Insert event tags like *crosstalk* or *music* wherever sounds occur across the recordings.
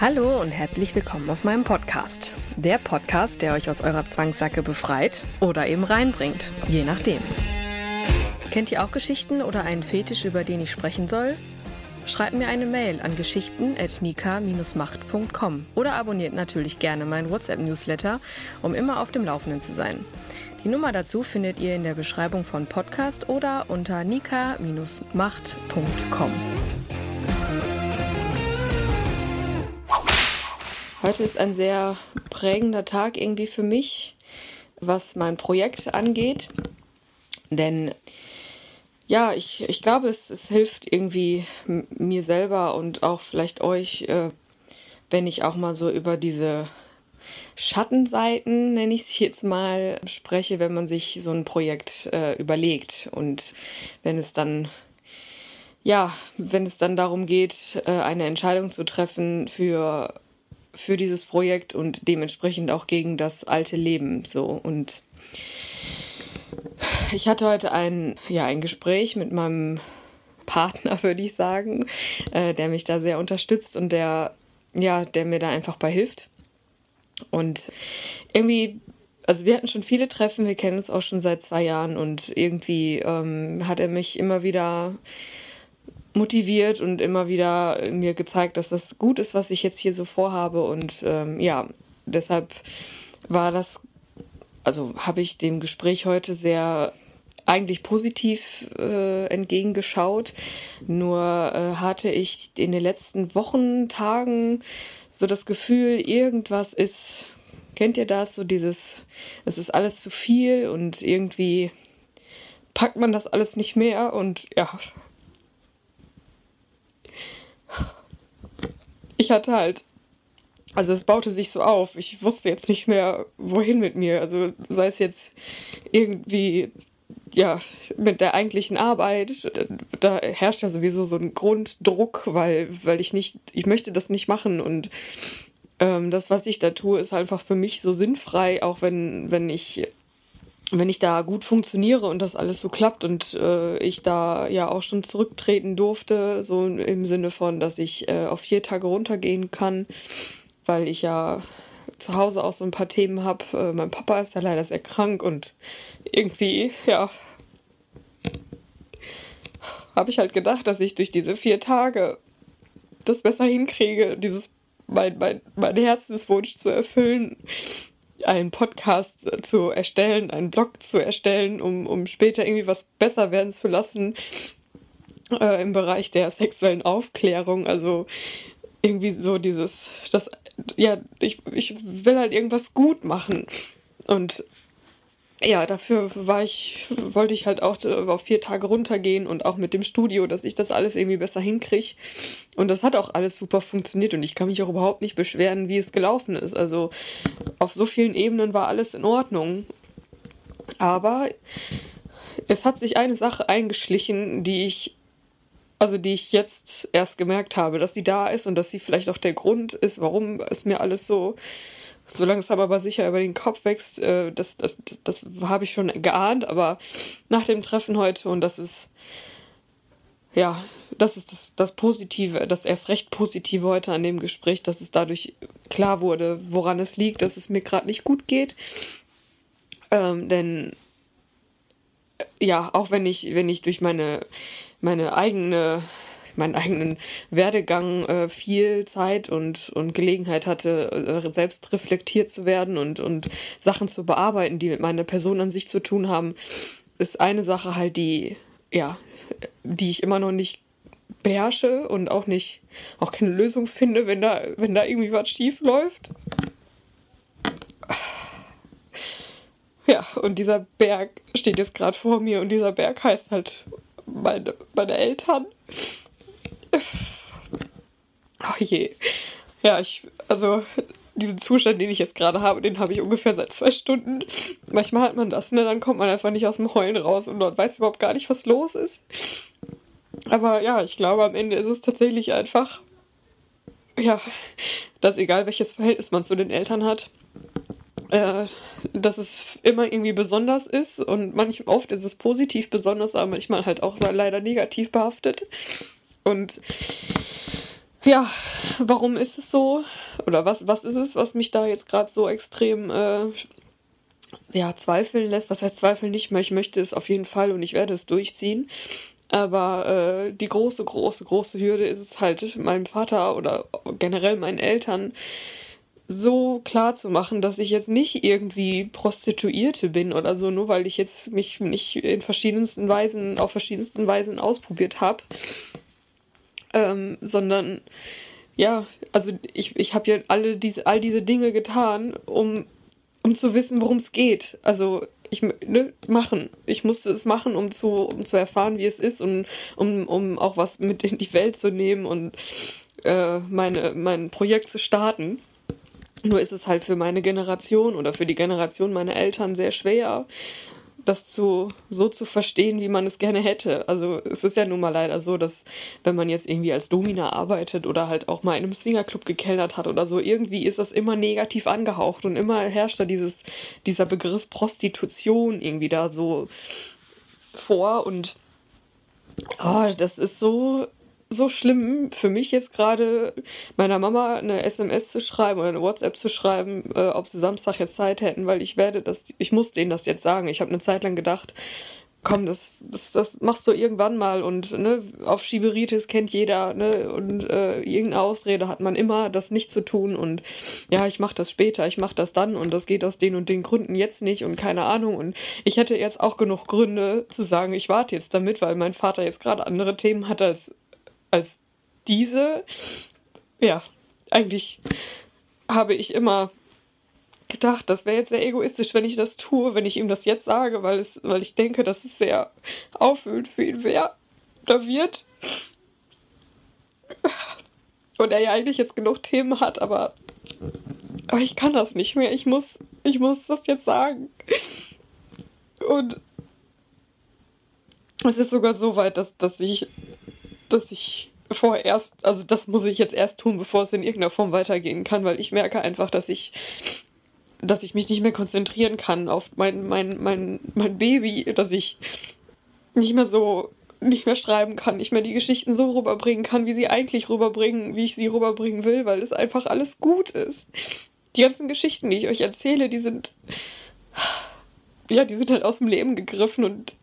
Hallo und herzlich willkommen auf meinem Podcast. Der Podcast, der euch aus eurer Zwangssacke befreit oder eben reinbringt, je nachdem. Kennt ihr auch Geschichten oder einen Fetisch, über den ich sprechen soll? Schreibt mir eine Mail an geschichten.nika-macht.com oder abonniert natürlich gerne meinen WhatsApp-Newsletter, um immer auf dem Laufenden zu sein. Die Nummer dazu findet ihr in der Beschreibung von Podcast oder unter nika-macht.com. Heute ist ein sehr prägender Tag irgendwie für mich, was mein Projekt angeht. Denn ja, ich, ich glaube, es, es hilft irgendwie mir selber und auch vielleicht euch, äh, wenn ich auch mal so über diese Schattenseiten, nenne ich es jetzt mal, spreche, wenn man sich so ein Projekt äh, überlegt und wenn es dann ja, wenn es dann darum geht, äh, eine Entscheidung zu treffen für für dieses Projekt und dementsprechend auch gegen das alte Leben so. Und ich hatte heute ein ja ein Gespräch mit meinem Partner *laughs* würde ich sagen äh, der mich da sehr unterstützt und der ja der mir da einfach bei hilft. Und irgendwie also wir hatten schon viele Treffen wir kennen uns auch schon seit zwei Jahren und irgendwie ähm, hat er mich immer wieder motiviert und immer wieder mir gezeigt, dass das gut ist, was ich jetzt hier so vorhabe. Und ähm, ja, deshalb war das, also habe ich dem Gespräch heute sehr eigentlich positiv äh, entgegengeschaut. Nur äh, hatte ich in den letzten Wochen, Tagen so das Gefühl, irgendwas ist, kennt ihr das, so dieses, es ist alles zu viel und irgendwie packt man das alles nicht mehr und ja, ich hatte halt, also es baute sich so auf. Ich wusste jetzt nicht mehr, wohin mit mir. Also sei es jetzt irgendwie, ja, mit der eigentlichen Arbeit, da herrscht ja sowieso so ein Grunddruck, weil, weil ich nicht, ich möchte das nicht machen und ähm, das, was ich da tue, ist einfach für mich so sinnfrei, auch wenn, wenn ich wenn ich da gut funktioniere und das alles so klappt und äh, ich da ja auch schon zurücktreten durfte, so im Sinne von, dass ich äh, auf vier Tage runtergehen kann, weil ich ja zu Hause auch so ein paar Themen habe. Äh, mein Papa ist ja leider sehr krank und irgendwie, ja, habe ich halt gedacht, dass ich durch diese vier Tage das besser hinkriege, dieses mein, mein, mein Herzenswunsch zu erfüllen einen Podcast zu erstellen, einen Blog zu erstellen, um, um später irgendwie was besser werden zu lassen äh, im Bereich der sexuellen Aufklärung. Also irgendwie so dieses, das, ja, ich, ich will halt irgendwas gut machen. Und ja, dafür war ich, wollte ich halt auch auf vier Tage runtergehen und auch mit dem Studio, dass ich das alles irgendwie besser hinkriege. Und das hat auch alles super funktioniert und ich kann mich auch überhaupt nicht beschweren, wie es gelaufen ist. Also auf so vielen Ebenen war alles in Ordnung. Aber es hat sich eine Sache eingeschlichen, die ich, also die ich jetzt erst gemerkt habe, dass sie da ist und dass sie vielleicht auch der Grund ist, warum es mir alles so so langsam aber sicher über den Kopf wächst, äh, das, das, das, das habe ich schon geahnt, aber nach dem Treffen heute und das ist, ja, das ist das, das Positive, das erst recht Positive heute an dem Gespräch, dass es dadurch klar wurde, woran es liegt, dass es mir gerade nicht gut geht. Ähm, denn ja, auch wenn ich, wenn ich durch meine, meine eigene meinen eigenen Werdegang äh, viel Zeit und, und Gelegenheit hatte, äh, selbst reflektiert zu werden und, und Sachen zu bearbeiten, die mit meiner Person an sich zu tun haben, ist eine Sache halt, die, ja, die ich immer noch nicht beherrsche und auch nicht, auch keine Lösung finde, wenn da, wenn da irgendwie was schief läuft. Ja, und dieser Berg steht jetzt gerade vor mir und dieser Berg heißt halt meine, meine Eltern. Oh je. Ja, ich, also diesen Zustand, den ich jetzt gerade habe, den habe ich ungefähr seit zwei Stunden. Manchmal hat man das, ne? Dann kommt man einfach nicht aus dem Heulen raus und man weiß überhaupt gar nicht, was los ist. Aber ja, ich glaube, am Ende ist es tatsächlich einfach, ja, dass egal welches Verhältnis man zu den Eltern hat, äh, dass es immer irgendwie besonders ist und manchmal oft ist es positiv besonders, aber manchmal halt auch leider negativ behaftet. Und ja, warum ist es so? Oder was, was ist es, was mich da jetzt gerade so extrem äh, ja, zweifeln lässt? Was heißt zweifeln nicht mehr? Ich möchte es auf jeden Fall und ich werde es durchziehen. Aber äh, die große, große, große Hürde ist es halt, meinem Vater oder generell meinen Eltern so klar zu machen, dass ich jetzt nicht irgendwie Prostituierte bin oder so, nur weil ich jetzt mich nicht in verschiedensten Weisen, auf verschiedensten Weisen ausprobiert habe. Ähm, sondern ja, also ich, ich habe ja alle diese, all diese Dinge getan, um, um zu wissen, worum es geht. Also ich ne, machen. Ich musste es machen, um zu, um zu erfahren, wie es ist und um, um auch was mit in die Welt zu nehmen und äh, meine, mein Projekt zu starten. Nur ist es halt für meine Generation oder für die Generation meiner Eltern sehr schwer, das zu, so zu verstehen, wie man es gerne hätte. Also es ist ja nun mal leider so, dass wenn man jetzt irgendwie als Domina arbeitet oder halt auch mal in einem Swingerclub gekellnert hat oder so, irgendwie ist das immer negativ angehaucht und immer herrscht da dieses, dieser Begriff Prostitution irgendwie da so vor und oh, das ist so so schlimm für mich jetzt gerade, meiner Mama eine SMS zu schreiben oder eine WhatsApp zu schreiben, äh, ob sie Samstag jetzt Zeit hätten, weil ich werde das, ich muss denen das jetzt sagen. Ich habe eine Zeit lang gedacht, komm, das, das, das machst du irgendwann mal und ne, auf Schieberitis kennt jeder, ne, und äh, irgendeine Ausrede hat man immer, das nicht zu tun und ja, ich mach das später, ich mach das dann und das geht aus den und den Gründen jetzt nicht und keine Ahnung und ich hätte jetzt auch genug Gründe zu sagen, ich warte jetzt damit, weil mein Vater jetzt gerade andere Themen hat als als diese. Ja, eigentlich habe ich immer gedacht, das wäre jetzt sehr egoistisch, wenn ich das tue, wenn ich ihm das jetzt sage, weil, es, weil ich denke, dass es sehr aufwühlend für ihn wäre oder wird. Und er ja eigentlich jetzt genug Themen hat, aber, aber ich kann das nicht mehr. Ich muss, ich muss das jetzt sagen. Und es ist sogar so weit, dass, dass ich dass ich vorerst, also das muss ich jetzt erst tun, bevor es in irgendeiner Form weitergehen kann, weil ich merke einfach, dass ich, dass ich mich nicht mehr konzentrieren kann auf mein, mein, mein, mein Baby, dass ich nicht mehr so, nicht mehr schreiben kann, nicht mehr die Geschichten so rüberbringen kann, wie sie eigentlich rüberbringen, wie ich sie rüberbringen will, weil es einfach alles gut ist. Die ganzen Geschichten, die ich euch erzähle, die sind, ja, die sind halt aus dem Leben gegriffen und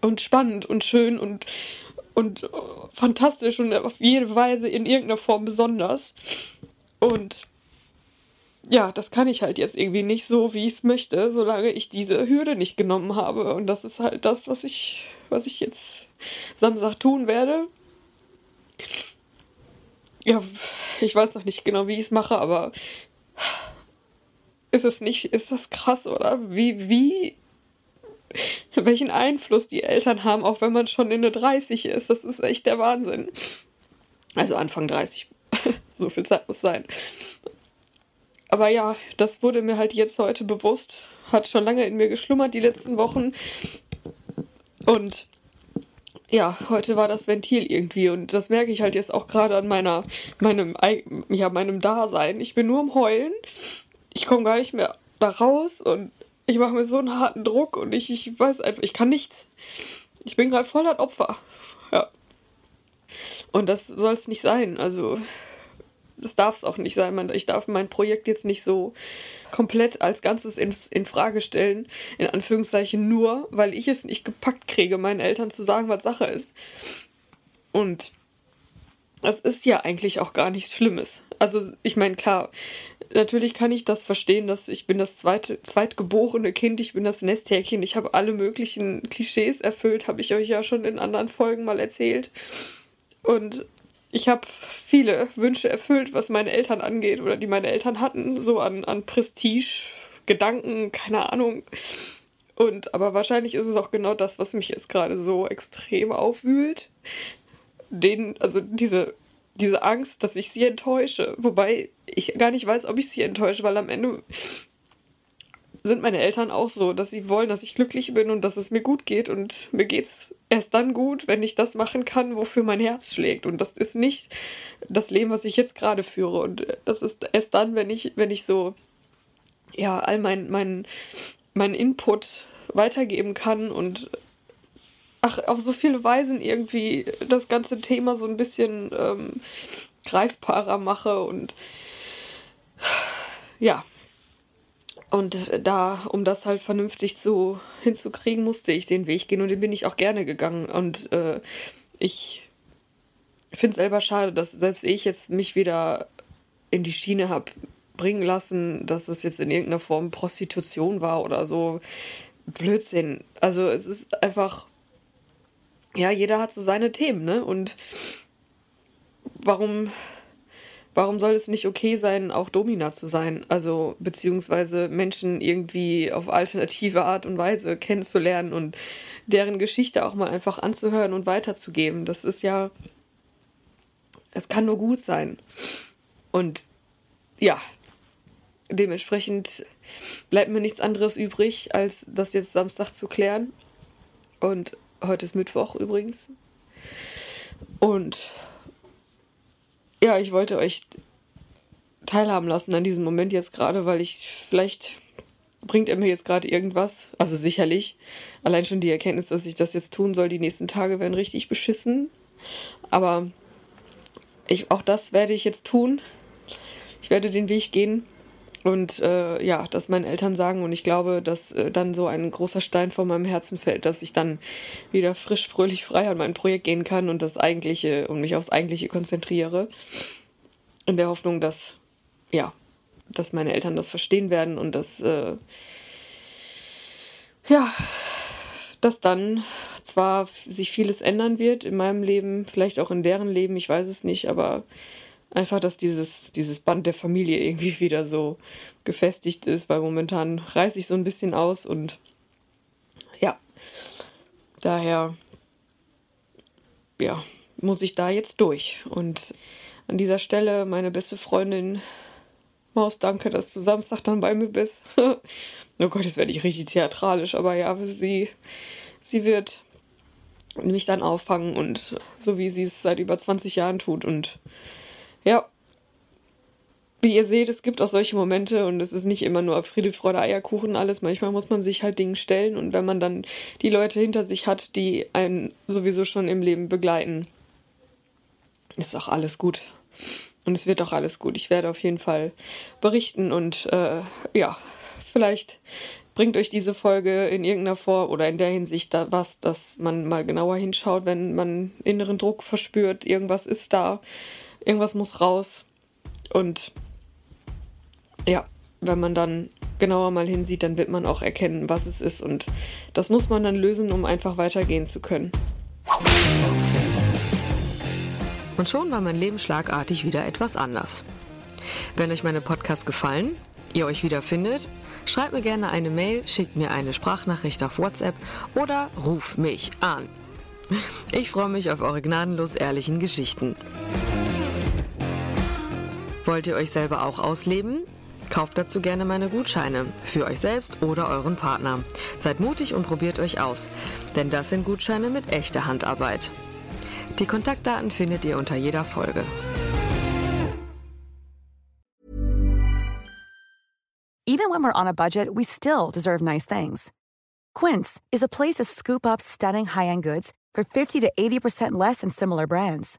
und spannend und schön und und fantastisch und auf jede Weise in irgendeiner Form besonders. Und ja, das kann ich halt jetzt irgendwie nicht so, wie ich es möchte, solange ich diese Hürde nicht genommen habe. Und das ist halt das, was ich, was ich jetzt Samstag tun werde. Ja, ich weiß noch nicht genau, wie ich es mache, aber ist es nicht, ist das krass, oder? Wie, wie *laughs* welchen Einfluss die Eltern haben, auch wenn man schon in der 30 ist. Das ist echt der Wahnsinn. Also Anfang 30. *laughs* so viel Zeit muss sein. Aber ja, das wurde mir halt jetzt heute bewusst. Hat schon lange in mir geschlummert die letzten Wochen. Und ja, heute war das Ventil irgendwie und das merke ich halt jetzt auch gerade an meiner, meinem, ja, meinem Dasein. Ich bin nur am Heulen. Ich komme gar nicht mehr da raus und ich mache mir so einen harten Druck und ich, ich weiß einfach, ich kann nichts. Ich bin gerade voll ein Opfer. Ja. Und das soll es nicht sein. Also, das darf es auch nicht sein. Ich darf mein Projekt jetzt nicht so komplett als Ganzes in, in Frage stellen, in Anführungszeichen nur, weil ich es nicht gepackt kriege, meinen Eltern zu sagen, was Sache ist. Und das ist ja eigentlich auch gar nichts Schlimmes. Also, ich meine, klar, natürlich kann ich das verstehen, dass ich bin das zweite, zweitgeborene Kind, ich bin das Nesthäkchen, ich habe alle möglichen Klischees erfüllt, habe ich euch ja schon in anderen Folgen mal erzählt. Und ich habe viele Wünsche erfüllt, was meine Eltern angeht oder die meine Eltern hatten, so an, an Prestige, Gedanken, keine Ahnung. Und aber wahrscheinlich ist es auch genau das, was mich jetzt gerade so extrem aufwühlt. Den, also diese diese Angst, dass ich sie enttäusche. Wobei ich gar nicht weiß, ob ich sie enttäusche, weil am Ende sind meine Eltern auch so, dass sie wollen, dass ich glücklich bin und dass es mir gut geht. Und mir geht es erst dann gut, wenn ich das machen kann, wofür mein Herz schlägt. Und das ist nicht das Leben, was ich jetzt gerade führe. Und das ist erst dann, wenn ich, wenn ich so, ja, all mein, mein, mein Input weitergeben kann und ach, auf so viele Weisen irgendwie das ganze Thema so ein bisschen ähm, greifbarer mache und ja, und da, um das halt vernünftig so hinzukriegen, musste ich den Weg gehen und den bin ich auch gerne gegangen. Und äh, ich finde es selber schade, dass selbst ich jetzt mich wieder in die Schiene habe bringen lassen, dass es jetzt in irgendeiner Form Prostitution war oder so. Blödsinn. Also es ist einfach, ja, jeder hat so seine Themen, ne? Und warum warum soll es nicht okay sein, auch Domina zu sein? Also, beziehungsweise Menschen irgendwie auf alternative Art und Weise kennenzulernen und deren Geschichte auch mal einfach anzuhören und weiterzugeben. Das ist ja, es kann nur gut sein. Und ja, dementsprechend bleibt mir nichts anderes übrig, als das jetzt Samstag zu klären. Und heute ist Mittwoch übrigens. Und ja, ich wollte euch teilhaben lassen an diesem Moment jetzt gerade, weil ich vielleicht bringt er mir jetzt gerade irgendwas. Also sicherlich. Allein schon die Erkenntnis, dass ich das jetzt tun soll, die nächsten Tage werden richtig beschissen. Aber ich, auch das werde ich jetzt tun. Ich werde den Weg gehen und äh, ja, das meinen Eltern sagen. Und ich glaube, dass äh, dann so ein großer Stein vor meinem Herzen fällt, dass ich dann wieder frisch, fröhlich, frei an mein Projekt gehen kann und das Eigentliche und mich aufs Eigentliche konzentriere. In der Hoffnung, dass, ja, dass meine Eltern das verstehen werden und dass, äh, ja, dass dann zwar sich vieles ändern wird in meinem Leben, vielleicht auch in deren Leben, ich weiß es nicht, aber einfach, dass dieses, dieses Band der Familie irgendwie *laughs* wieder so gefestigt ist, weil momentan reiße ich so ein bisschen aus und ja, daher, ja, muss ich da jetzt durch. Und an dieser Stelle meine beste Freundin Maus, danke, dass du Samstag dann bei mir bist. *laughs* oh Gott, jetzt werde ich richtig theatralisch, aber ja, sie, sie wird mich dann auffangen und so wie sie es seit über 20 Jahren tut und ja. Wie ihr seht, es gibt auch solche Momente und es ist nicht immer nur Friede, Freude, Eierkuchen alles. Manchmal muss man sich halt Dingen stellen und wenn man dann die Leute hinter sich hat, die einen sowieso schon im Leben begleiten, ist auch alles gut. Und es wird auch alles gut. Ich werde auf jeden Fall berichten und äh, ja, vielleicht bringt euch diese Folge in irgendeiner Form oder in der Hinsicht da was, dass man mal genauer hinschaut, wenn man inneren Druck verspürt, irgendwas ist da irgendwas muss raus. Und ja, wenn man dann genauer mal hinsieht, dann wird man auch erkennen, was es ist. Und das muss man dann lösen, um einfach weitergehen zu können. Und schon war mein Leben schlagartig wieder etwas anders. Wenn euch meine Podcasts gefallen, ihr euch wiederfindet, schreibt mir gerne eine Mail, schickt mir eine Sprachnachricht auf WhatsApp oder ruf mich an. Ich freue mich auf eure gnadenlos ehrlichen Geschichten. Wollt ihr euch selber auch ausleben? Kauft dazu gerne meine Gutscheine für euch selbst oder euren Partner. Seid mutig und probiert euch aus, denn das sind Gutscheine mit echter Handarbeit. Die Kontaktdaten findet ihr unter jeder Folge. Even when we're on a budget, we still deserve nice things. Quince is a place to scoop up stunning high-end goods for 50 to 80% less than similar brands.